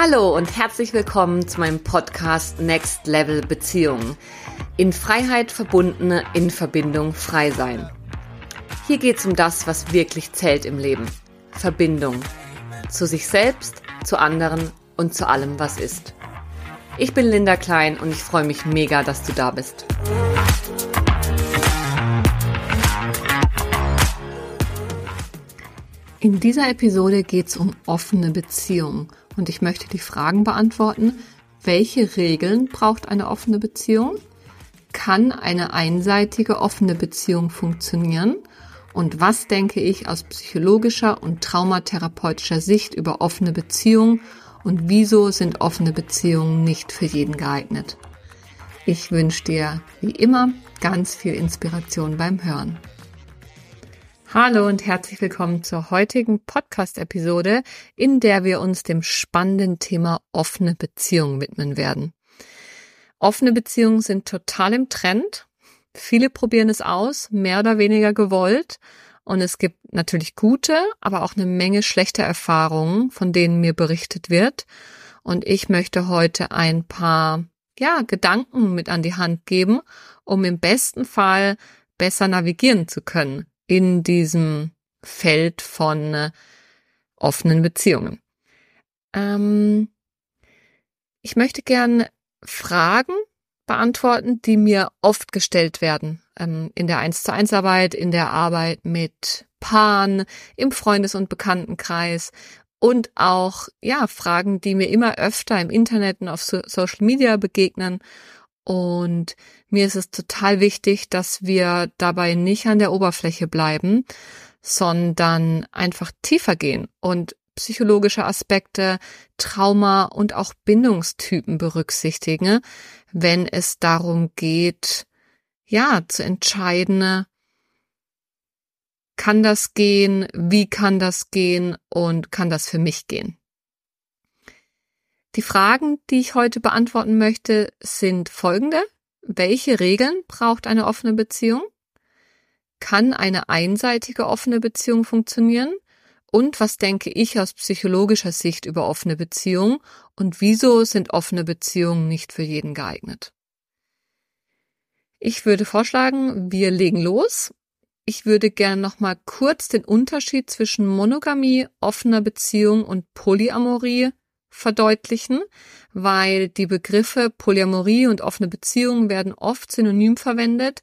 Hallo und herzlich willkommen zu meinem Podcast Next Level Beziehungen. In Freiheit verbundene, in Verbindung frei sein. Hier geht es um das, was wirklich zählt im Leben. Verbindung. Zu sich selbst, zu anderen und zu allem, was ist. Ich bin Linda Klein und ich freue mich mega, dass du da bist. In dieser Episode geht es um offene Beziehungen und ich möchte die Fragen beantworten. Welche Regeln braucht eine offene Beziehung? Kann eine einseitige offene Beziehung funktionieren? Und was denke ich aus psychologischer und traumatherapeutischer Sicht über offene Beziehungen und wieso sind offene Beziehungen nicht für jeden geeignet? Ich wünsche dir wie immer ganz viel Inspiration beim Hören. Hallo und herzlich willkommen zur heutigen Podcast-Episode, in der wir uns dem spannenden Thema offene Beziehungen widmen werden. Offene Beziehungen sind total im Trend. Viele probieren es aus, mehr oder weniger gewollt. Und es gibt natürlich gute, aber auch eine Menge schlechter Erfahrungen, von denen mir berichtet wird. Und ich möchte heute ein paar, ja, Gedanken mit an die Hand geben, um im besten Fall besser navigieren zu können in diesem Feld von äh, offenen Beziehungen. Ähm, ich möchte gern Fragen beantworten, die mir oft gestellt werden ähm, in der 1 zu 1 Arbeit, in der Arbeit mit Paaren, im Freundes- und Bekanntenkreis und auch, ja, Fragen, die mir immer öfter im Internet und auf so Social Media begegnen und mir ist es total wichtig, dass wir dabei nicht an der Oberfläche bleiben, sondern einfach tiefer gehen und psychologische Aspekte, Trauma und auch Bindungstypen berücksichtigen, wenn es darum geht, ja, zu entscheiden, kann das gehen, wie kann das gehen und kann das für mich gehen. Die Fragen, die ich heute beantworten möchte, sind folgende. Welche Regeln braucht eine offene Beziehung? Kann eine einseitige offene Beziehung funktionieren? Und was denke ich aus psychologischer Sicht über offene Beziehungen? Und wieso sind offene Beziehungen nicht für jeden geeignet? Ich würde vorschlagen, wir legen los. Ich würde gerne noch mal kurz den Unterschied zwischen Monogamie, offener Beziehung und Polyamorie verdeutlichen, weil die Begriffe Polyamorie und offene Beziehungen werden oft synonym verwendet,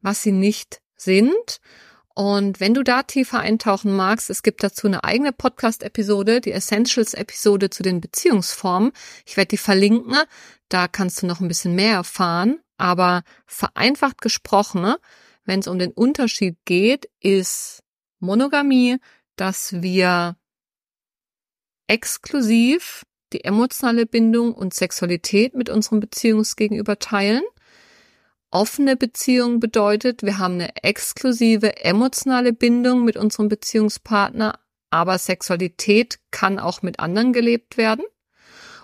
was sie nicht sind. Und wenn du da tiefer eintauchen magst, es gibt dazu eine eigene Podcast-Episode, die Essentials-Episode zu den Beziehungsformen. Ich werde die verlinken, da kannst du noch ein bisschen mehr erfahren. Aber vereinfacht gesprochen, wenn es um den Unterschied geht, ist Monogamie, dass wir exklusiv die emotionale Bindung und Sexualität mit unserem Beziehungsgegenüber teilen. Offene Beziehung bedeutet, wir haben eine exklusive emotionale Bindung mit unserem Beziehungspartner, aber Sexualität kann auch mit anderen gelebt werden.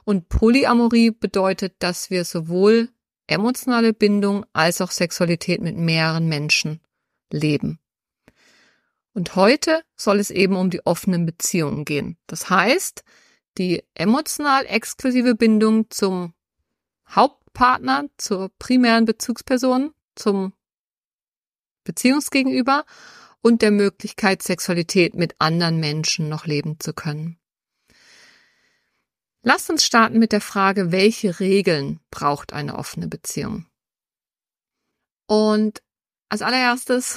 Und Polyamorie bedeutet, dass wir sowohl emotionale Bindung als auch Sexualität mit mehreren Menschen leben. Und heute soll es eben um die offenen Beziehungen gehen. Das heißt, die emotional exklusive Bindung zum Hauptpartner, zur primären Bezugsperson, zum Beziehungsgegenüber und der Möglichkeit, Sexualität mit anderen Menschen noch leben zu können. Lasst uns starten mit der Frage, welche Regeln braucht eine offene Beziehung? Und als allererstes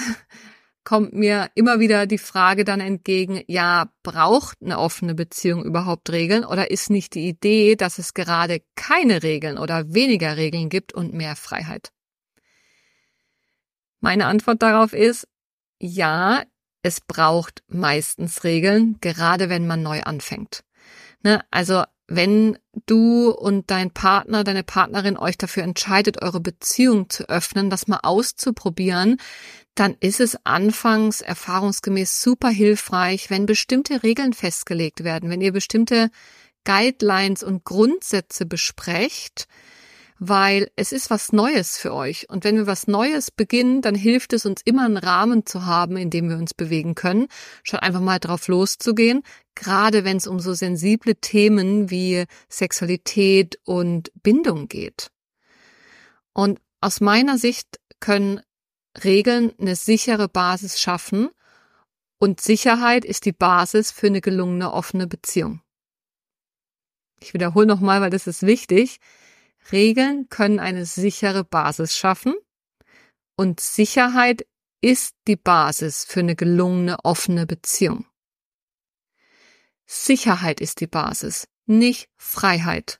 kommt mir immer wieder die Frage dann entgegen, ja, braucht eine offene Beziehung überhaupt Regeln oder ist nicht die Idee, dass es gerade keine Regeln oder weniger Regeln gibt und mehr Freiheit? Meine Antwort darauf ist, ja, es braucht meistens Regeln, gerade wenn man neu anfängt. Ne? Also wenn du und dein Partner, deine Partnerin euch dafür entscheidet, eure Beziehung zu öffnen, das mal auszuprobieren, dann ist es anfangs erfahrungsgemäß super hilfreich, wenn bestimmte Regeln festgelegt werden, wenn ihr bestimmte Guidelines und Grundsätze besprecht, weil es ist was Neues für euch. Und wenn wir was Neues beginnen, dann hilft es uns immer einen Rahmen zu haben, in dem wir uns bewegen können, statt einfach mal drauf loszugehen. Gerade wenn es um so sensible Themen wie Sexualität und Bindung geht. Und aus meiner Sicht können Regeln eine sichere Basis schaffen und Sicherheit ist die Basis für eine gelungene offene Beziehung. Ich wiederhole nochmal, weil das ist wichtig. Regeln können eine sichere Basis schaffen und Sicherheit ist die Basis für eine gelungene offene Beziehung. Sicherheit ist die Basis, nicht Freiheit.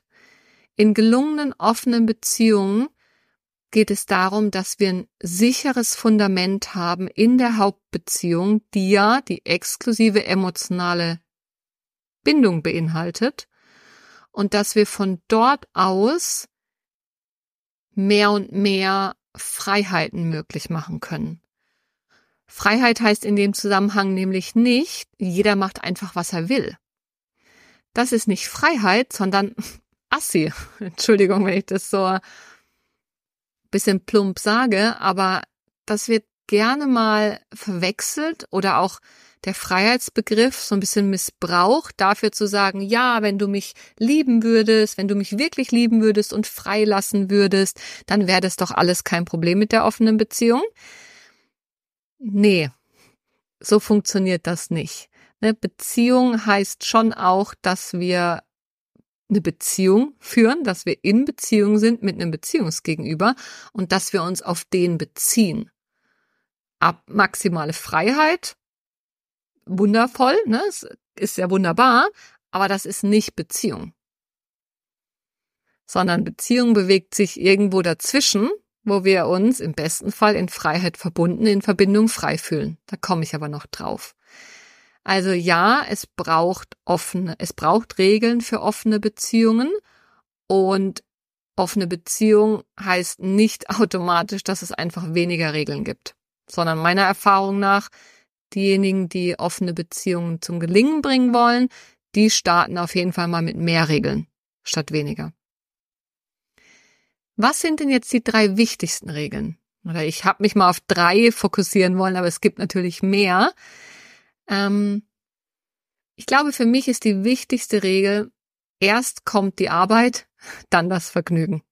In gelungenen offenen Beziehungen geht es darum, dass wir ein sicheres Fundament haben in der Hauptbeziehung, die ja die exklusive emotionale Bindung beinhaltet und dass wir von dort aus mehr und mehr Freiheiten möglich machen können. Freiheit heißt in dem Zusammenhang nämlich nicht, jeder macht einfach, was er will. Das ist nicht Freiheit, sondern Assi. Entschuldigung, wenn ich das so bisschen plump sage, aber das wird gerne mal verwechselt oder auch der Freiheitsbegriff so ein bisschen missbraucht, dafür zu sagen, ja, wenn du mich lieben würdest, wenn du mich wirklich lieben würdest und freilassen würdest, dann wäre das doch alles kein Problem mit der offenen Beziehung. Nee, so funktioniert das nicht. Eine Beziehung heißt schon auch, dass wir eine Beziehung führen, dass wir in Beziehung sind mit einem Beziehungsgegenüber und dass wir uns auf den beziehen. Ab maximale Freiheit, wundervoll, ne? Es ist ja wunderbar, aber das ist nicht Beziehung. Sondern Beziehung bewegt sich irgendwo dazwischen, wo wir uns im besten Fall in Freiheit verbunden, in Verbindung frei fühlen. Da komme ich aber noch drauf. Also ja, es braucht offene, es braucht Regeln für offene Beziehungen und offene Beziehung heißt nicht automatisch, dass es einfach weniger Regeln gibt, sondern meiner Erfahrung nach diejenigen, die offene Beziehungen zum Gelingen bringen wollen, die starten auf jeden Fall mal mit mehr Regeln statt weniger. Was sind denn jetzt die drei wichtigsten Regeln? Oder ich habe mich mal auf drei fokussieren wollen, aber es gibt natürlich mehr. Ähm, ich glaube, für mich ist die wichtigste Regel, erst kommt die Arbeit, dann das Vergnügen.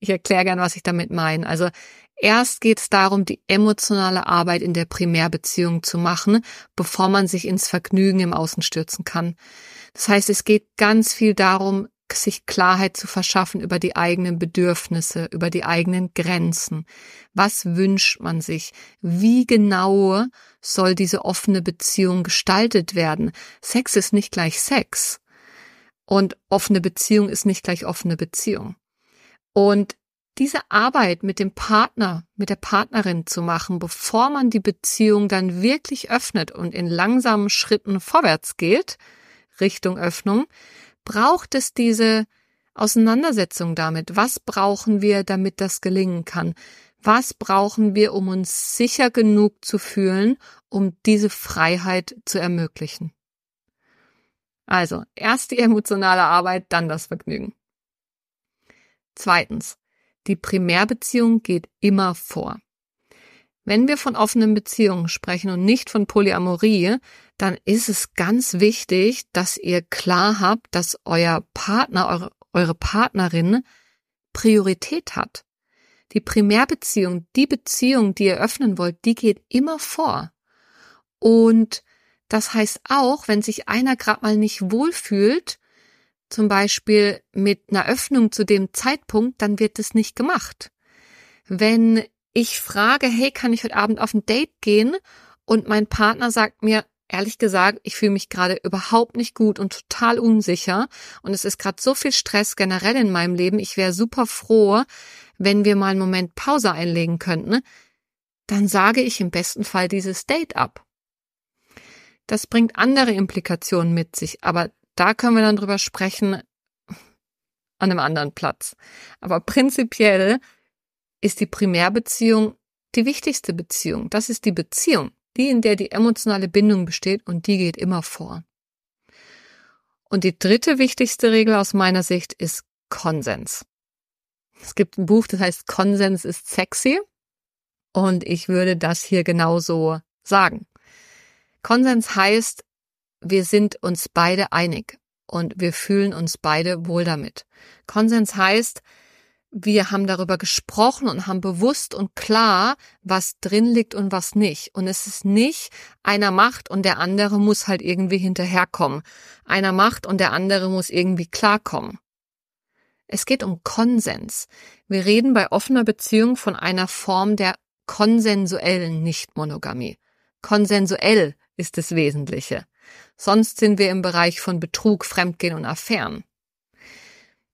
Ich erkläre gern, was ich damit meine. Also erst geht es darum, die emotionale Arbeit in der Primärbeziehung zu machen, bevor man sich ins Vergnügen im Außen stürzen kann. Das heißt, es geht ganz viel darum, sich Klarheit zu verschaffen über die eigenen Bedürfnisse, über die eigenen Grenzen. Was wünscht man sich? Wie genau soll diese offene Beziehung gestaltet werden? Sex ist nicht gleich Sex. Und offene Beziehung ist nicht gleich offene Beziehung. Und diese Arbeit mit dem Partner, mit der Partnerin zu machen, bevor man die Beziehung dann wirklich öffnet und in langsamen Schritten vorwärts geht, Richtung Öffnung, braucht es diese Auseinandersetzung damit? Was brauchen wir, damit das gelingen kann? Was brauchen wir, um uns sicher genug zu fühlen, um diese Freiheit zu ermöglichen? Also, erst die emotionale Arbeit, dann das Vergnügen. Zweitens, die Primärbeziehung geht immer vor. Wenn wir von offenen Beziehungen sprechen und nicht von Polyamorie, dann ist es ganz wichtig, dass ihr klar habt, dass euer Partner, eure, eure Partnerin Priorität hat. Die Primärbeziehung, die Beziehung, die ihr öffnen wollt, die geht immer vor. Und das heißt auch, wenn sich einer gerade mal nicht wohlfühlt, zum Beispiel mit einer Öffnung zu dem Zeitpunkt, dann wird es nicht gemacht. Wenn ich frage, hey, kann ich heute Abend auf ein Date gehen? Und mein Partner sagt mir, ehrlich gesagt, ich fühle mich gerade überhaupt nicht gut und total unsicher. Und es ist gerade so viel Stress generell in meinem Leben. Ich wäre super froh, wenn wir mal einen Moment Pause einlegen könnten. Dann sage ich im besten Fall dieses Date ab. Das bringt andere Implikationen mit sich, aber da können wir dann drüber sprechen an einem anderen Platz. Aber prinzipiell ist die Primärbeziehung die wichtigste Beziehung. Das ist die Beziehung, die in der die emotionale Bindung besteht und die geht immer vor. Und die dritte wichtigste Regel aus meiner Sicht ist Konsens. Es gibt ein Buch, das heißt Konsens ist sexy. Und ich würde das hier genauso sagen. Konsens heißt, wir sind uns beide einig und wir fühlen uns beide wohl damit. Konsens heißt, wir haben darüber gesprochen und haben bewusst und klar, was drin liegt und was nicht. Und es ist nicht einer macht und der andere muss halt irgendwie hinterherkommen. Einer macht und der andere muss irgendwie klarkommen. Es geht um Konsens. Wir reden bei offener Beziehung von einer Form der konsensuellen Nichtmonogamie. Konsensuell ist das Wesentliche. Sonst sind wir im Bereich von Betrug, Fremdgehen und Affären.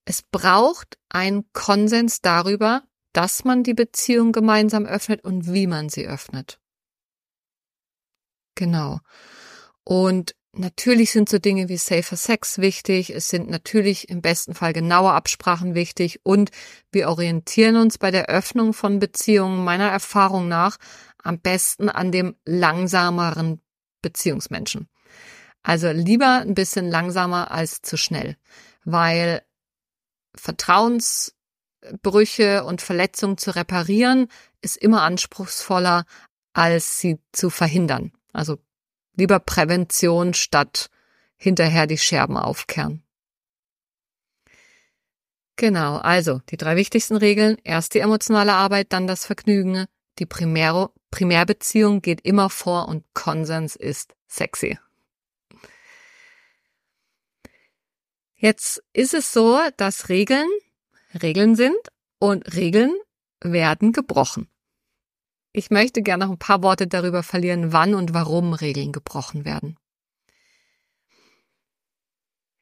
Es braucht einen Konsens darüber, dass man die Beziehung gemeinsam öffnet und wie man sie öffnet. Genau. Und natürlich sind so Dinge wie Safer Sex wichtig. Es sind natürlich im besten Fall genaue Absprachen wichtig und wir orientieren uns bei der Öffnung von Beziehungen meiner Erfahrung nach am besten an dem langsameren Beziehungsmenschen. Also lieber ein bisschen langsamer als zu schnell, weil Vertrauensbrüche und Verletzungen zu reparieren ist immer anspruchsvoller, als sie zu verhindern. Also lieber Prävention statt hinterher die Scherben aufkehren. Genau, also die drei wichtigsten Regeln. Erst die emotionale Arbeit, dann das Vergnügen. Die Primär Primärbeziehung geht immer vor und Konsens ist sexy. Jetzt ist es so, dass Regeln Regeln sind und Regeln werden gebrochen. Ich möchte gerne noch ein paar Worte darüber verlieren, wann und warum Regeln gebrochen werden.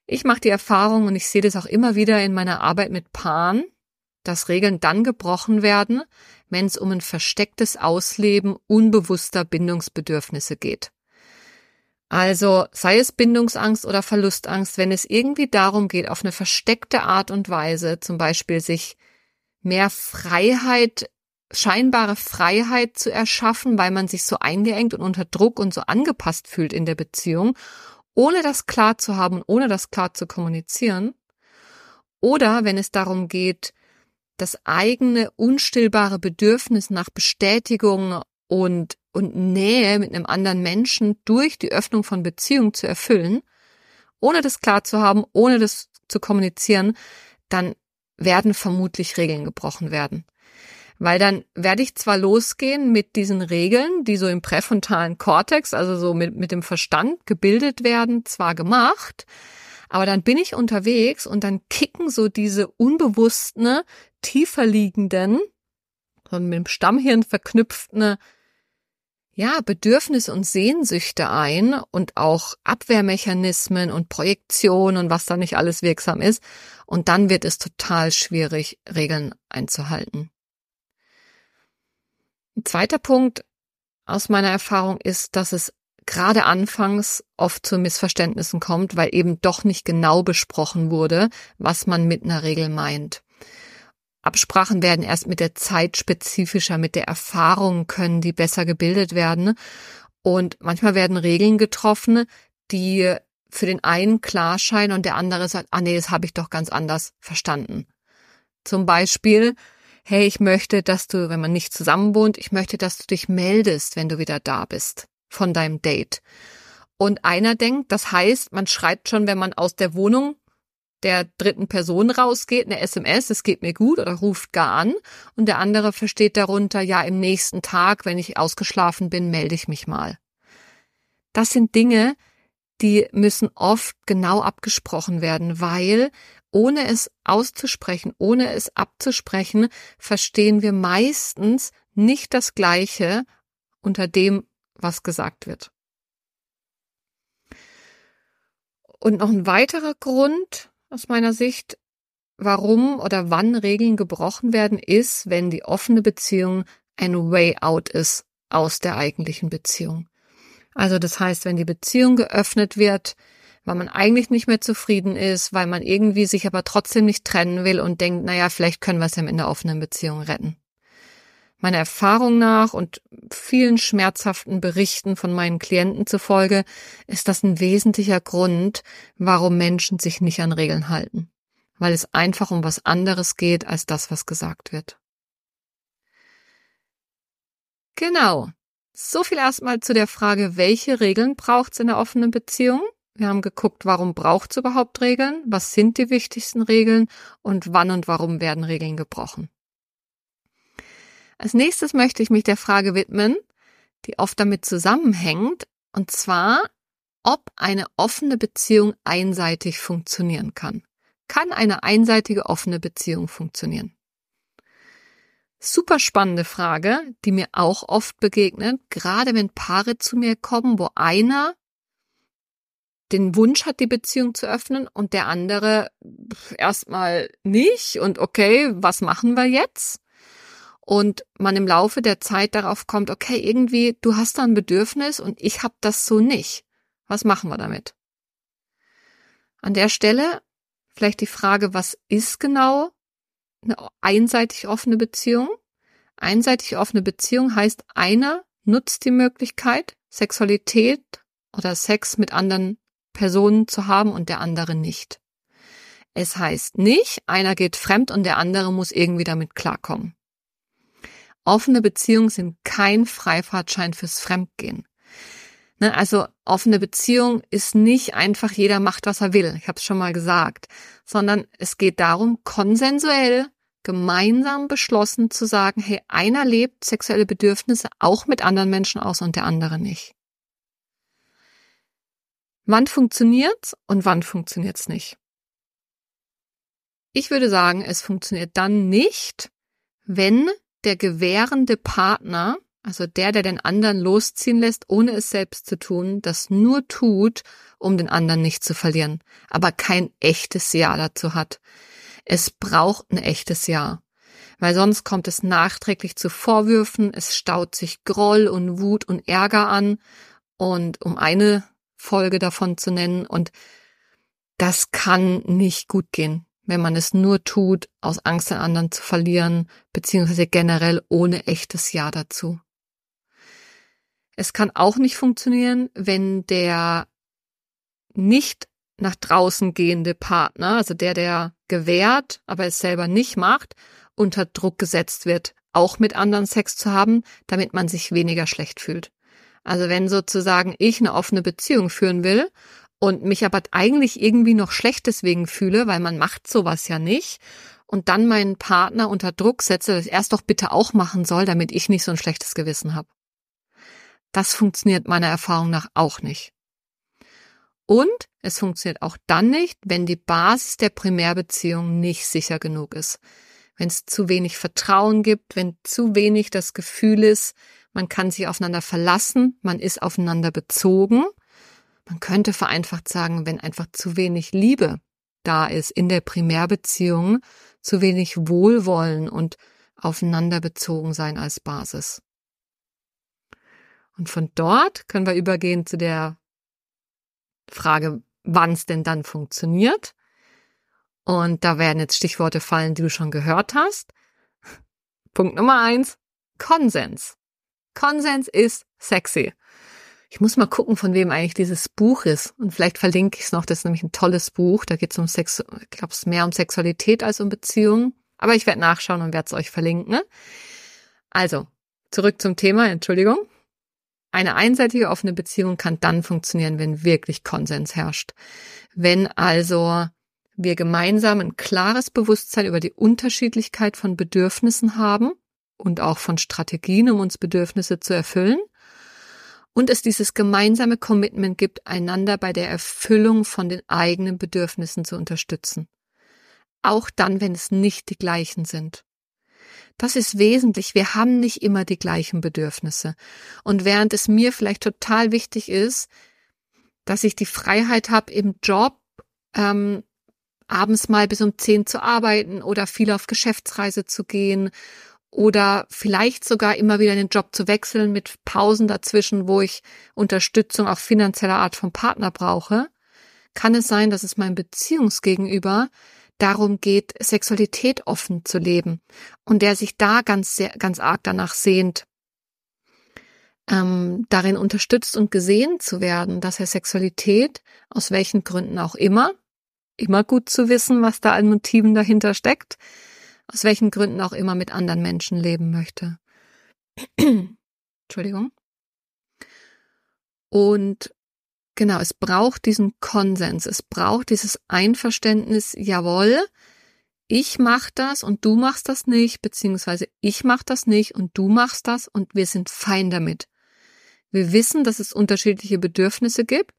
Ich mache die Erfahrung und ich sehe das auch immer wieder in meiner Arbeit mit Paaren, dass Regeln dann gebrochen werden, wenn es um ein verstecktes Ausleben unbewusster Bindungsbedürfnisse geht. Also sei es Bindungsangst oder Verlustangst, wenn es irgendwie darum geht, auf eine versteckte Art und Weise zum Beispiel sich mehr Freiheit, scheinbare Freiheit zu erschaffen, weil man sich so eingeengt und unter Druck und so angepasst fühlt in der Beziehung, ohne das klar zu haben und ohne das klar zu kommunizieren. Oder wenn es darum geht, das eigene unstillbare Bedürfnis nach Bestätigung und und Nähe mit einem anderen Menschen durch die Öffnung von Beziehungen zu erfüllen, ohne das klar zu haben, ohne das zu kommunizieren, dann werden vermutlich Regeln gebrochen werden. Weil dann werde ich zwar losgehen mit diesen Regeln, die so im präfrontalen Kortex, also so mit, mit dem Verstand gebildet werden, zwar gemacht, aber dann bin ich unterwegs und dann kicken so diese unbewussten, tiefer liegenden und mit dem Stammhirn verknüpften ja, Bedürfnisse und Sehnsüchte ein und auch Abwehrmechanismen und Projektion und was da nicht alles wirksam ist. Und dann wird es total schwierig, Regeln einzuhalten. Ein zweiter Punkt aus meiner Erfahrung ist, dass es gerade anfangs oft zu Missverständnissen kommt, weil eben doch nicht genau besprochen wurde, was man mit einer Regel meint. Absprachen werden erst mit der Zeit spezifischer, mit der Erfahrung können die besser gebildet werden. Und manchmal werden Regeln getroffen, die für den einen klar scheinen und der andere sagt, ah nee, das habe ich doch ganz anders verstanden. Zum Beispiel, hey, ich möchte, dass du, wenn man nicht zusammen wohnt, ich möchte, dass du dich meldest, wenn du wieder da bist von deinem Date. Und einer denkt, das heißt, man schreibt schon, wenn man aus der Wohnung der dritten Person rausgeht, eine SMS, es geht mir gut oder ruft gar an und der andere versteht darunter, ja, im nächsten Tag, wenn ich ausgeschlafen bin, melde ich mich mal. Das sind Dinge, die müssen oft genau abgesprochen werden, weil ohne es auszusprechen, ohne es abzusprechen, verstehen wir meistens nicht das Gleiche unter dem, was gesagt wird. Und noch ein weiterer Grund, aus meiner Sicht, warum oder wann Regeln gebrochen werden, ist, wenn die offene Beziehung ein Way out ist aus der eigentlichen Beziehung. Also das heißt, wenn die Beziehung geöffnet wird, weil man eigentlich nicht mehr zufrieden ist, weil man irgendwie sich aber trotzdem nicht trennen will und denkt, naja, vielleicht können wir es ja in der offenen Beziehung retten. Meiner Erfahrung nach und vielen schmerzhaften Berichten von meinen Klienten zufolge ist das ein wesentlicher Grund, warum Menschen sich nicht an Regeln halten. weil es einfach um was anderes geht als das, was gesagt wird. Genau. So viel erstmal zu der Frage, welche Regeln braucht es in der offenen Beziehung? Wir haben geguckt, warum braucht es überhaupt Regeln? Was sind die wichtigsten Regeln? Und wann und warum werden Regeln gebrochen? Als nächstes möchte ich mich der Frage widmen, die oft damit zusammenhängt, und zwar, ob eine offene Beziehung einseitig funktionieren kann. Kann eine einseitige offene Beziehung funktionieren? Super spannende Frage, die mir auch oft begegnet, gerade wenn Paare zu mir kommen, wo einer den Wunsch hat, die Beziehung zu öffnen und der andere erstmal nicht und okay, was machen wir jetzt? Und man im Laufe der Zeit darauf kommt, okay, irgendwie, du hast da ein Bedürfnis und ich habe das so nicht. Was machen wir damit? An der Stelle vielleicht die Frage, was ist genau eine einseitig offene Beziehung? Einseitig offene Beziehung heißt, einer nutzt die Möglichkeit, Sexualität oder Sex mit anderen Personen zu haben und der andere nicht. Es heißt nicht, einer geht fremd und der andere muss irgendwie damit klarkommen. Offene Beziehungen sind kein Freifahrtschein fürs Fremdgehen. Ne, also offene Beziehung ist nicht einfach jeder macht, was er will. Ich habe es schon mal gesagt, sondern es geht darum, konsensuell gemeinsam beschlossen zu sagen, hey, einer lebt sexuelle Bedürfnisse auch mit anderen Menschen aus und der andere nicht. Wann funktioniert's und wann funktioniert's nicht? Ich würde sagen, es funktioniert dann nicht, wenn der gewährende Partner, also der, der den anderen losziehen lässt, ohne es selbst zu tun, das nur tut, um den anderen nicht zu verlieren, aber kein echtes Ja dazu hat. Es braucht ein echtes Ja, weil sonst kommt es nachträglich zu Vorwürfen, es staut sich Groll und Wut und Ärger an und um eine Folge davon zu nennen und das kann nicht gut gehen wenn man es nur tut, aus Angst, den anderen zu verlieren, beziehungsweise generell ohne echtes Ja dazu. Es kann auch nicht funktionieren, wenn der nicht nach draußen gehende Partner, also der, der gewährt, aber es selber nicht macht, unter Druck gesetzt wird, auch mit anderen Sex zu haben, damit man sich weniger schlecht fühlt. Also wenn sozusagen ich eine offene Beziehung führen will und mich aber eigentlich irgendwie noch schlecht deswegen fühle, weil man macht sowas ja nicht und dann meinen Partner unter Druck setze, dass er es doch bitte auch machen soll, damit ich nicht so ein schlechtes Gewissen habe. Das funktioniert meiner Erfahrung nach auch nicht. Und es funktioniert auch dann nicht, wenn die Basis der Primärbeziehung nicht sicher genug ist. Wenn es zu wenig Vertrauen gibt, wenn zu wenig das Gefühl ist, man kann sich aufeinander verlassen, man ist aufeinander bezogen man könnte vereinfacht sagen, wenn einfach zu wenig Liebe da ist in der Primärbeziehung, zu wenig Wohlwollen und aufeinander bezogen sein als Basis. Und von dort können wir übergehen zu der Frage, wann es denn dann funktioniert. Und da werden jetzt Stichworte fallen, die du schon gehört hast. Punkt Nummer eins, Konsens. Konsens ist sexy. Ich muss mal gucken, von wem eigentlich dieses Buch ist. Und vielleicht verlinke ich es noch. Das ist nämlich ein tolles Buch. Da geht es um Sex, ich glaube, es mehr um Sexualität als um Beziehungen. Aber ich werde nachschauen und werde es euch verlinken. Also, zurück zum Thema, Entschuldigung. Eine einseitige offene Beziehung kann dann funktionieren, wenn wirklich Konsens herrscht. Wenn also wir gemeinsam ein klares Bewusstsein über die Unterschiedlichkeit von Bedürfnissen haben und auch von Strategien, um uns Bedürfnisse zu erfüllen und es dieses gemeinsame Commitment gibt, einander bei der Erfüllung von den eigenen Bedürfnissen zu unterstützen. Auch dann, wenn es nicht die gleichen sind. Das ist wesentlich. Wir haben nicht immer die gleichen Bedürfnisse. Und während es mir vielleicht total wichtig ist, dass ich die Freiheit habe, im Job ähm, abends mal bis um zehn zu arbeiten oder viel auf Geschäftsreise zu gehen oder vielleicht sogar immer wieder den Job zu wechseln mit Pausen dazwischen, wo ich Unterstützung auch finanzieller Art vom Partner brauche, kann es sein, dass es meinem Beziehungsgegenüber darum geht, Sexualität offen zu leben und der sich da ganz sehr, ganz arg danach sehnt, ähm, darin unterstützt und gesehen zu werden, dass er Sexualität aus welchen Gründen auch immer immer gut zu wissen, was da an Motiven dahinter steckt, aus welchen Gründen auch immer mit anderen Menschen leben möchte. Entschuldigung. Und genau, es braucht diesen Konsens, es braucht dieses Einverständnis, jawohl, ich mach das und du machst das nicht, beziehungsweise ich mach das nicht und du machst das und wir sind fein damit. Wir wissen, dass es unterschiedliche Bedürfnisse gibt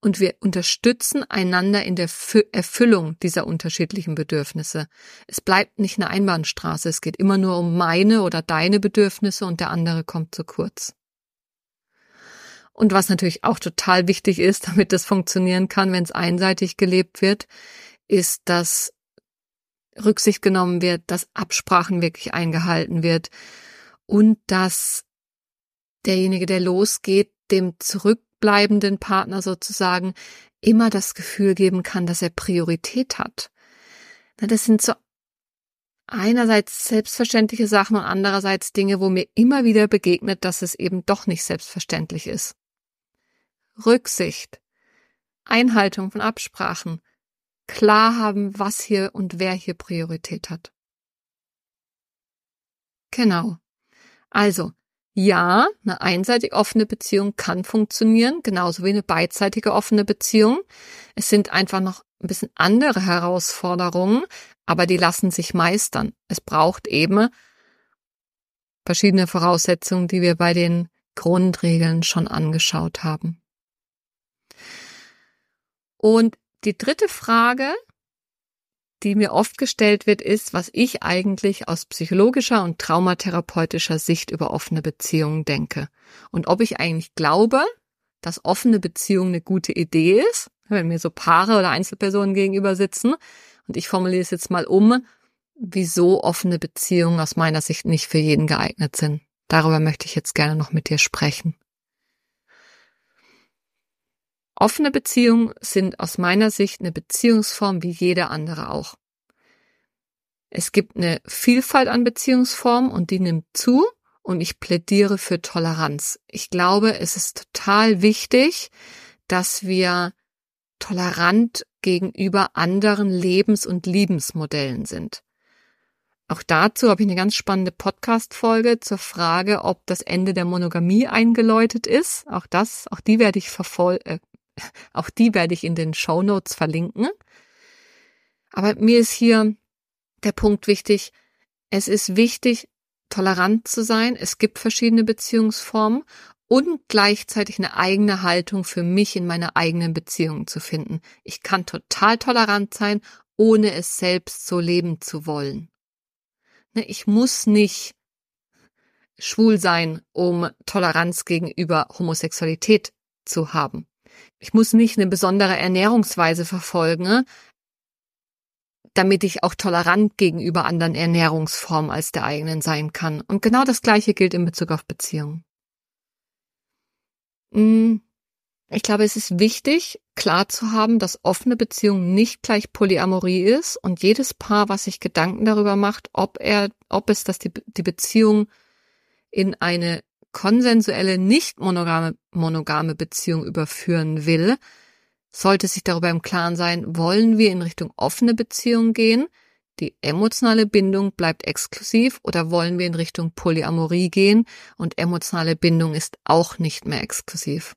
und wir unterstützen einander in der Erfüllung dieser unterschiedlichen Bedürfnisse. Es bleibt nicht eine Einbahnstraße, es geht immer nur um meine oder deine Bedürfnisse und der andere kommt zu kurz. Und was natürlich auch total wichtig ist, damit das funktionieren kann, wenn es einseitig gelebt wird, ist, dass Rücksicht genommen wird, dass Absprachen wirklich eingehalten wird und dass derjenige, der losgeht, dem zurückbleibenden Partner sozusagen immer das Gefühl geben kann, dass er Priorität hat. Das sind so einerseits selbstverständliche Sachen und andererseits Dinge, wo mir immer wieder begegnet, dass es eben doch nicht selbstverständlich ist. Rücksicht, Einhaltung von Absprachen, klar haben, was hier und wer hier Priorität hat. Genau. Also, ja, eine einseitig offene Beziehung kann funktionieren, genauso wie eine beidseitige offene Beziehung. Es sind einfach noch ein bisschen andere Herausforderungen, aber die lassen sich meistern. Es braucht eben verschiedene Voraussetzungen, die wir bei den Grundregeln schon angeschaut haben. Und die dritte Frage, die mir oft gestellt wird, ist, was ich eigentlich aus psychologischer und traumatherapeutischer Sicht über offene Beziehungen denke. Und ob ich eigentlich glaube, dass offene Beziehungen eine gute Idee ist, wenn mir so Paare oder Einzelpersonen gegenüber sitzen. Und ich formuliere es jetzt mal um, wieso offene Beziehungen aus meiner Sicht nicht für jeden geeignet sind. Darüber möchte ich jetzt gerne noch mit dir sprechen. Offene Beziehungen sind aus meiner Sicht eine Beziehungsform wie jede andere auch. Es gibt eine Vielfalt an Beziehungsformen und die nimmt zu und ich plädiere für Toleranz. Ich glaube, es ist total wichtig, dass wir tolerant gegenüber anderen Lebens- und Liebensmodellen sind. Auch dazu habe ich eine ganz spannende Podcast-Folge zur Frage, ob das Ende der Monogamie eingeläutet ist. Auch das, auch die werde ich verfol äh, auch die werde ich in den Show Notes verlinken. Aber mir ist hier der Punkt wichtig. Es ist wichtig, tolerant zu sein. Es gibt verschiedene Beziehungsformen und gleichzeitig eine eigene Haltung für mich in meiner eigenen Beziehung zu finden. Ich kann total tolerant sein, ohne es selbst so leben zu wollen. Ne, ich muss nicht schwul sein, um Toleranz gegenüber Homosexualität zu haben. Ich muss nicht eine besondere Ernährungsweise verfolgen, damit ich auch tolerant gegenüber anderen Ernährungsformen als der eigenen sein kann. Und genau das Gleiche gilt in Bezug auf Beziehungen. Hm, ich glaube, es ist wichtig, klar zu haben, dass offene Beziehung nicht gleich Polyamorie ist und jedes Paar, was sich Gedanken darüber macht, ob er, ob es, dass die, die Beziehung in eine konsensuelle, nicht monogame, monogame Beziehung überführen will, sollte sich darüber im Klaren sein, wollen wir in Richtung offene Beziehung gehen, die emotionale Bindung bleibt exklusiv oder wollen wir in Richtung Polyamorie gehen und emotionale Bindung ist auch nicht mehr exklusiv.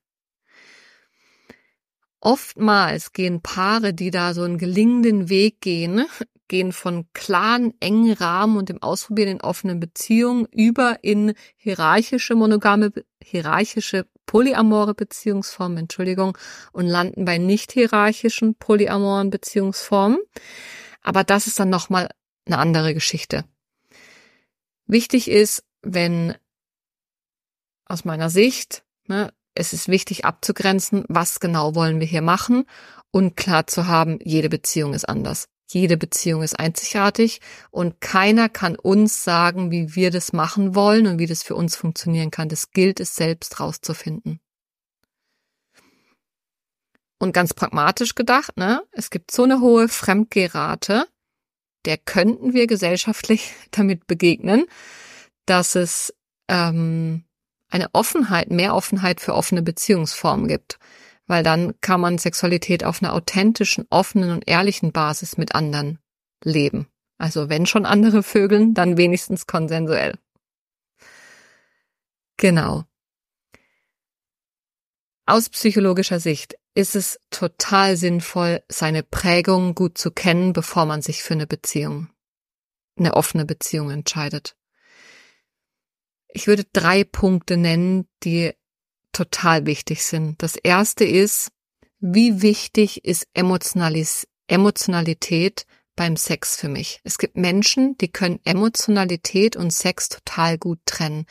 Oftmals gehen Paare, die da so einen gelingenden Weg gehen, gehen von klaren, engen Rahmen und dem Ausprobieren in offenen Beziehungen über in hierarchische monogame, hierarchische polyamore Beziehungsformen, Entschuldigung, und landen bei nicht hierarchischen polyamoren Beziehungsformen. Aber das ist dann nochmal eine andere Geschichte. Wichtig ist, wenn aus meiner Sicht, ne, es ist wichtig abzugrenzen, was genau wollen wir hier machen und klar zu haben, jede Beziehung ist anders. Jede Beziehung ist einzigartig und keiner kann uns sagen, wie wir das machen wollen und wie das für uns funktionieren kann. Das gilt es selbst rauszufinden. Und ganz pragmatisch gedacht, ne, es gibt so eine hohe Fremdgehrate, der könnten wir gesellschaftlich damit begegnen, dass es ähm, eine Offenheit, mehr Offenheit für offene Beziehungsformen gibt. Weil dann kann man Sexualität auf einer authentischen, offenen und ehrlichen Basis mit anderen leben. Also wenn schon andere Vögeln, dann wenigstens konsensuell. Genau. Aus psychologischer Sicht ist es total sinnvoll, seine Prägung gut zu kennen, bevor man sich für eine Beziehung, eine offene Beziehung entscheidet. Ich würde drei Punkte nennen, die total wichtig sind. Das erste ist, wie wichtig ist Emotionalis Emotionalität beim Sex für mich. Es gibt Menschen, die können Emotionalität und Sex total gut trennen.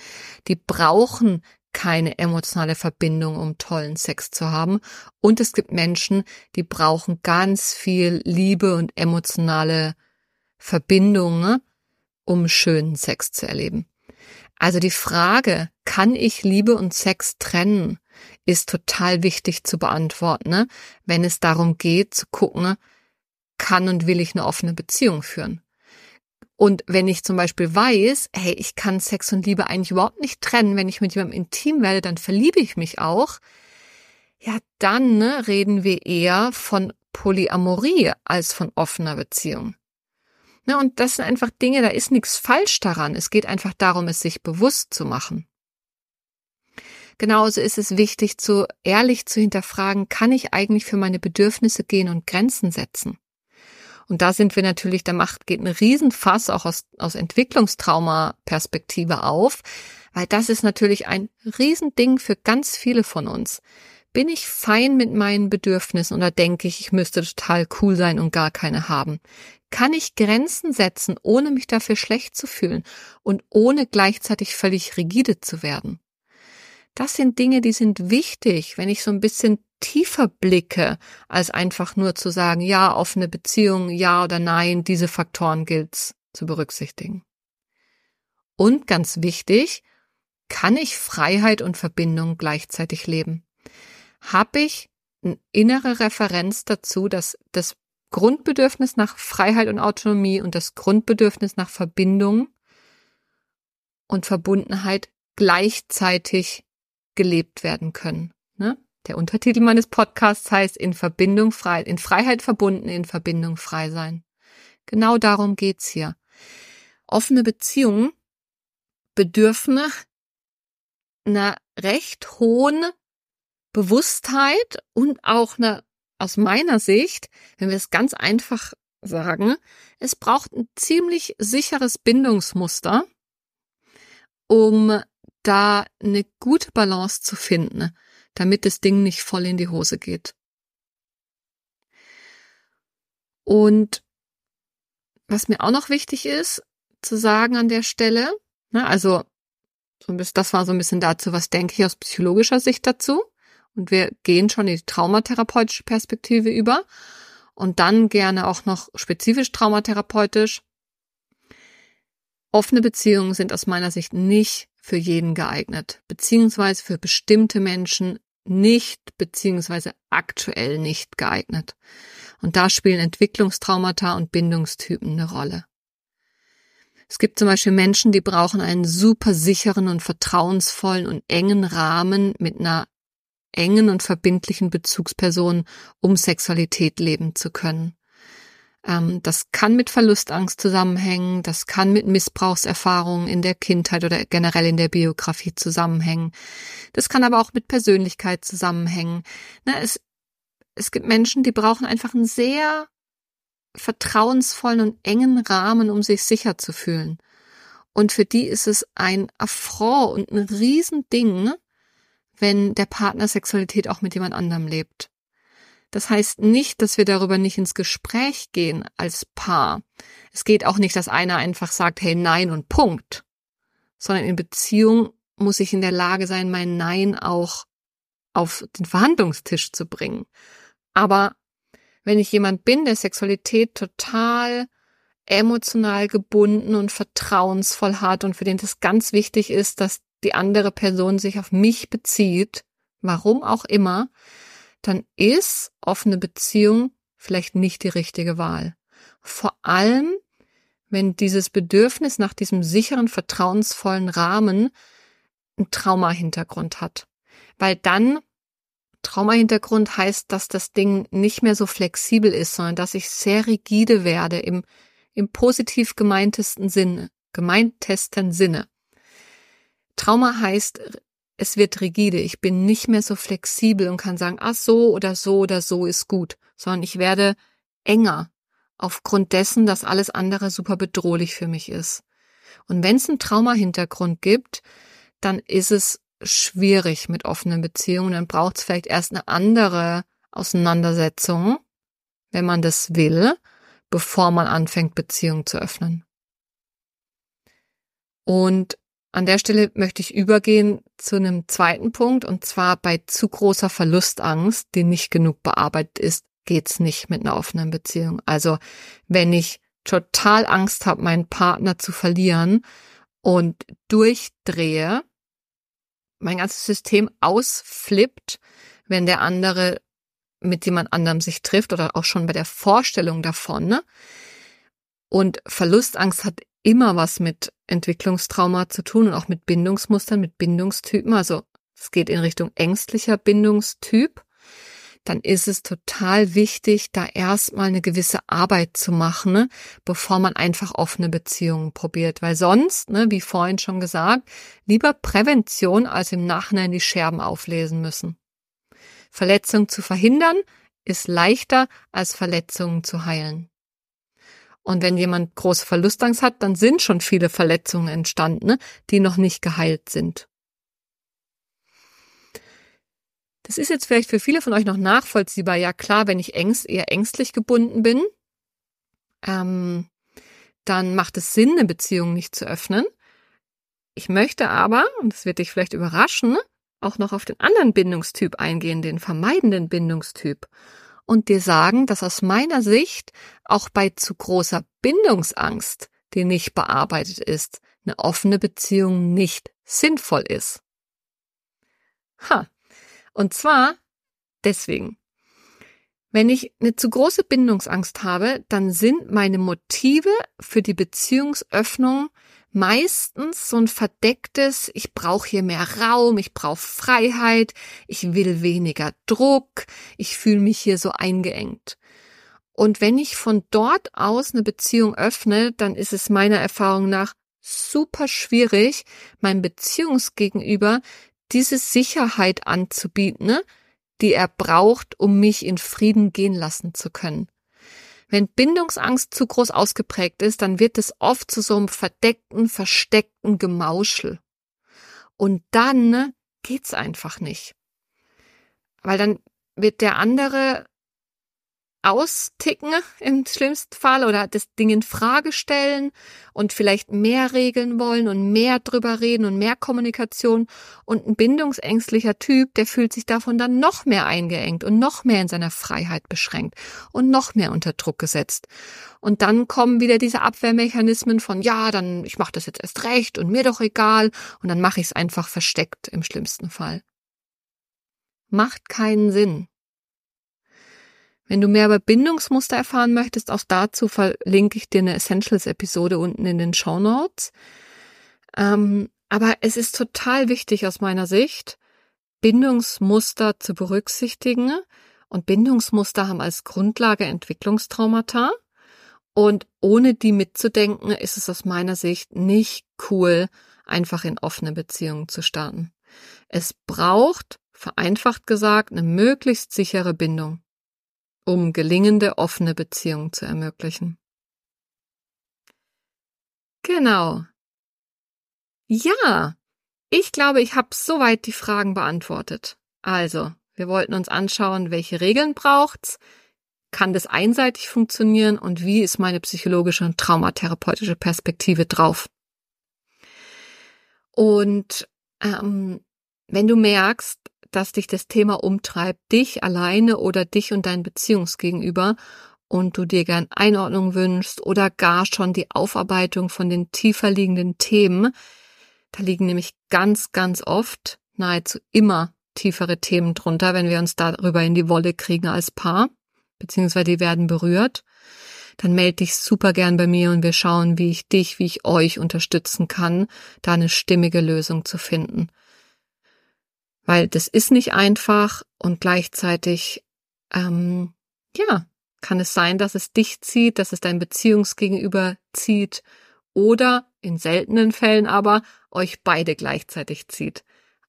Die brauchen keine emotionale Verbindung, um tollen Sex zu haben. Und es gibt Menschen, die brauchen ganz viel Liebe und emotionale Verbindungen, um schönen Sex zu erleben. Also die Frage, kann ich Liebe und Sex trennen, ist total wichtig zu beantworten, ne? wenn es darum geht zu gucken, kann und will ich eine offene Beziehung führen. Und wenn ich zum Beispiel weiß, hey, ich kann Sex und Liebe eigentlich überhaupt nicht trennen, wenn ich mit jemandem intim werde, dann verliebe ich mich auch. Ja, dann ne, reden wir eher von Polyamorie als von offener Beziehung. Ne, und das sind einfach Dinge, da ist nichts falsch daran. Es geht einfach darum, es sich bewusst zu machen. Genauso ist es wichtig, zu ehrlich zu hinterfragen, kann ich eigentlich für meine Bedürfnisse gehen und Grenzen setzen? Und da sind wir natürlich, da macht, geht ein Riesenfass auch aus, aus Entwicklungstrauma-Perspektive auf, weil das ist natürlich ein Riesending für ganz viele von uns. Bin ich fein mit meinen Bedürfnissen oder denke ich, ich müsste total cool sein und gar keine haben? Kann ich Grenzen setzen, ohne mich dafür schlecht zu fühlen und ohne gleichzeitig völlig rigide zu werden? Das sind Dinge, die sind wichtig, wenn ich so ein bisschen tiefer blicke, als einfach nur zu sagen, ja, offene Beziehung, ja oder nein, diese Faktoren gilt's zu berücksichtigen. Und ganz wichtig, kann ich Freiheit und Verbindung gleichzeitig leben? Habe ich eine innere Referenz dazu, dass das Grundbedürfnis nach Freiheit und Autonomie und das Grundbedürfnis nach Verbindung und Verbundenheit gleichzeitig gelebt werden können? Ne? Der Untertitel meines Podcasts heißt in Verbindung frei, in Freiheit verbunden, in Verbindung frei sein. Genau darum geht's hier. Offene Beziehungen bedürfen einer recht hohen Bewusstheit und auch einer, aus meiner Sicht, wenn wir es ganz einfach sagen, es braucht ein ziemlich sicheres Bindungsmuster, um da eine gute Balance zu finden damit das Ding nicht voll in die Hose geht. Und was mir auch noch wichtig ist, zu sagen an der Stelle, ne, also das war so ein bisschen dazu, was denke ich aus psychologischer Sicht dazu. Und wir gehen schon in die traumatherapeutische Perspektive über und dann gerne auch noch spezifisch traumatherapeutisch. Offene Beziehungen sind aus meiner Sicht nicht für jeden geeignet, beziehungsweise für bestimmte Menschen nicht beziehungsweise aktuell nicht geeignet. Und da spielen Entwicklungstraumata und Bindungstypen eine Rolle. Es gibt zum Beispiel Menschen, die brauchen einen super sicheren und vertrauensvollen und engen Rahmen mit einer engen und verbindlichen Bezugsperson, um Sexualität leben zu können. Ähm, das kann mit Verlustangst zusammenhängen, das kann mit Missbrauchserfahrungen in der Kindheit oder generell in der Biografie zusammenhängen. Das kann aber auch mit Persönlichkeit zusammenhängen. es, es gibt Menschen, die brauchen einfach einen sehr vertrauensvollen und engen Rahmen, um sich sicher zu fühlen. Und für die ist es ein Affront und ein Riesending, wenn der Partner Sexualität auch mit jemand anderem lebt. Das heißt nicht, dass wir darüber nicht ins Gespräch gehen als Paar. Es geht auch nicht, dass einer einfach sagt, hey, nein und Punkt. Sondern in Beziehung muss ich in der Lage sein, mein Nein auch auf den Verhandlungstisch zu bringen. Aber wenn ich jemand bin, der Sexualität total emotional gebunden und vertrauensvoll hat und für den das ganz wichtig ist, dass die andere Person sich auf mich bezieht, warum auch immer, dann ist offene Beziehung vielleicht nicht die richtige Wahl. Vor allem, wenn dieses Bedürfnis nach diesem sicheren, vertrauensvollen Rahmen einen Trauma-Hintergrund hat. Weil dann Traumahintergrund heißt, dass das Ding nicht mehr so flexibel ist, sondern dass ich sehr rigide werde im, im positiv gemeintesten Sinne, gemeintesten Sinne. Trauma heißt, es wird rigide. Ich bin nicht mehr so flexibel und kann sagen, ach so oder so oder so ist gut, sondern ich werde enger aufgrund dessen, dass alles andere super bedrohlich für mich ist. Und wenn es einen Traumahintergrund gibt, dann ist es schwierig mit offenen Beziehungen. Dann braucht es vielleicht erst eine andere Auseinandersetzung, wenn man das will, bevor man anfängt, Beziehungen zu öffnen. Und an der Stelle möchte ich übergehen zu einem zweiten Punkt, und zwar bei zu großer Verlustangst, die nicht genug bearbeitet ist, geht's nicht mit einer offenen Beziehung. Also wenn ich total Angst habe, meinen Partner zu verlieren und durchdrehe, mein ganzes System ausflippt, wenn der andere mit jemand anderem sich trifft oder auch schon bei der Vorstellung davon. Ne? Und Verlustangst hat immer was mit Entwicklungstrauma zu tun und auch mit Bindungsmustern, mit Bindungstypen. Also es geht in Richtung ängstlicher Bindungstyp. Dann ist es total wichtig, da erstmal eine gewisse Arbeit zu machen, ne, bevor man einfach offene Beziehungen probiert. Weil sonst, ne, wie vorhin schon gesagt, lieber Prävention als im Nachhinein die Scherben auflesen müssen. Verletzungen zu verhindern ist leichter als Verletzungen zu heilen. Und wenn jemand große Verlustangst hat, dann sind schon viele Verletzungen entstanden, ne, die noch nicht geheilt sind. Das ist jetzt vielleicht für viele von euch noch nachvollziehbar. Ja klar, wenn ich ängst, eher ängstlich gebunden bin, ähm, dann macht es Sinn, eine Beziehung nicht zu öffnen. Ich möchte aber, und das wird dich vielleicht überraschen, auch noch auf den anderen Bindungstyp eingehen, den vermeidenden Bindungstyp und dir sagen, dass aus meiner Sicht auch bei zu großer Bindungsangst, die nicht bearbeitet ist, eine offene Beziehung nicht sinnvoll ist. Ha. Und zwar deswegen. Wenn ich eine zu große Bindungsangst habe, dann sind meine Motive für die Beziehungsöffnung meistens so ein verdecktes, ich brauche hier mehr Raum, ich brauche Freiheit, ich will weniger Druck, ich fühle mich hier so eingeengt. Und wenn ich von dort aus eine Beziehung öffne, dann ist es meiner Erfahrung nach super schwierig, meinem Beziehungsgegenüber diese Sicherheit anzubieten, ne, die er braucht, um mich in Frieden gehen lassen zu können. Wenn Bindungsangst zu groß ausgeprägt ist, dann wird es oft zu so einem verdeckten, versteckten Gemauschel. Und dann ne, geht's einfach nicht. Weil dann wird der andere austicken im schlimmsten Fall oder das Ding in Frage stellen und vielleicht mehr regeln wollen und mehr drüber reden und mehr Kommunikation und ein bindungsängstlicher Typ, der fühlt sich davon dann noch mehr eingeengt und noch mehr in seiner Freiheit beschränkt und noch mehr unter Druck gesetzt. Und dann kommen wieder diese Abwehrmechanismen von ja, dann ich mache das jetzt erst recht und mir doch egal und dann mache ich es einfach versteckt im schlimmsten Fall. Macht keinen Sinn. Wenn du mehr über Bindungsmuster erfahren möchtest, auch dazu verlinke ich dir eine Essentials-Episode unten in den Show Notes. Ähm, aber es ist total wichtig aus meiner Sicht, Bindungsmuster zu berücksichtigen. Und Bindungsmuster haben als Grundlage Entwicklungstraumata. Und ohne die mitzudenken, ist es aus meiner Sicht nicht cool, einfach in offene Beziehungen zu starten. Es braucht, vereinfacht gesagt, eine möglichst sichere Bindung um gelingende offene Beziehungen zu ermöglichen. Genau. Ja, ich glaube, ich habe soweit die Fragen beantwortet. Also, wir wollten uns anschauen, welche Regeln braucht's, kann das einseitig funktionieren und wie ist meine psychologische und traumatherapeutische Perspektive drauf. Und ähm, wenn du merkst, dass dich das Thema umtreibt, dich alleine oder dich und dein Beziehungsgegenüber und du dir gern Einordnung wünschst oder gar schon die Aufarbeitung von den tiefer liegenden Themen, da liegen nämlich ganz, ganz oft, nahezu immer tiefere Themen drunter, wenn wir uns darüber in die Wolle kriegen als Paar, beziehungsweise die werden berührt, dann melde dich super gern bei mir und wir schauen, wie ich dich, wie ich euch unterstützen kann, da eine stimmige Lösung zu finden. Weil das ist nicht einfach und gleichzeitig, ähm, ja, kann es sein, dass es dich zieht, dass es dein Beziehungsgegenüber zieht oder in seltenen Fällen aber euch beide gleichzeitig zieht.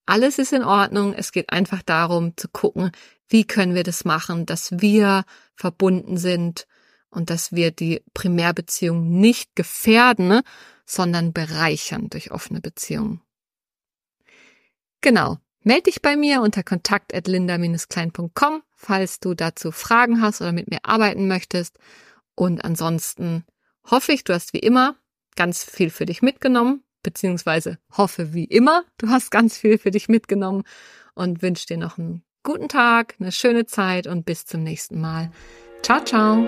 Alles ist in Ordnung. Es geht einfach darum zu gucken, wie können wir das machen, dass wir verbunden sind und dass wir die Primärbeziehung nicht gefährden, sondern bereichern durch offene Beziehungen. Genau. Meld dich bei mir unter kontakt@linda-klein.com, falls du dazu Fragen hast oder mit mir arbeiten möchtest. Und ansonsten hoffe ich, du hast wie immer ganz viel für dich mitgenommen, beziehungsweise hoffe wie immer, du hast ganz viel für dich mitgenommen und wünsche dir noch einen guten Tag, eine schöne Zeit und bis zum nächsten Mal. Ciao, ciao.